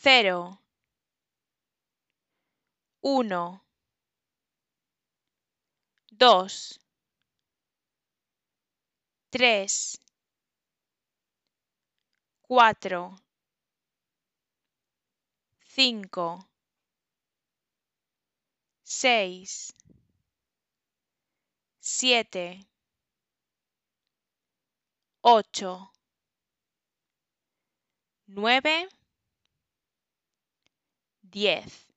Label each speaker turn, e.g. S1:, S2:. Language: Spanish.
S1: cero, uno, dos, tres, cuatro, cinco, seis, siete, ocho, nueve, diez.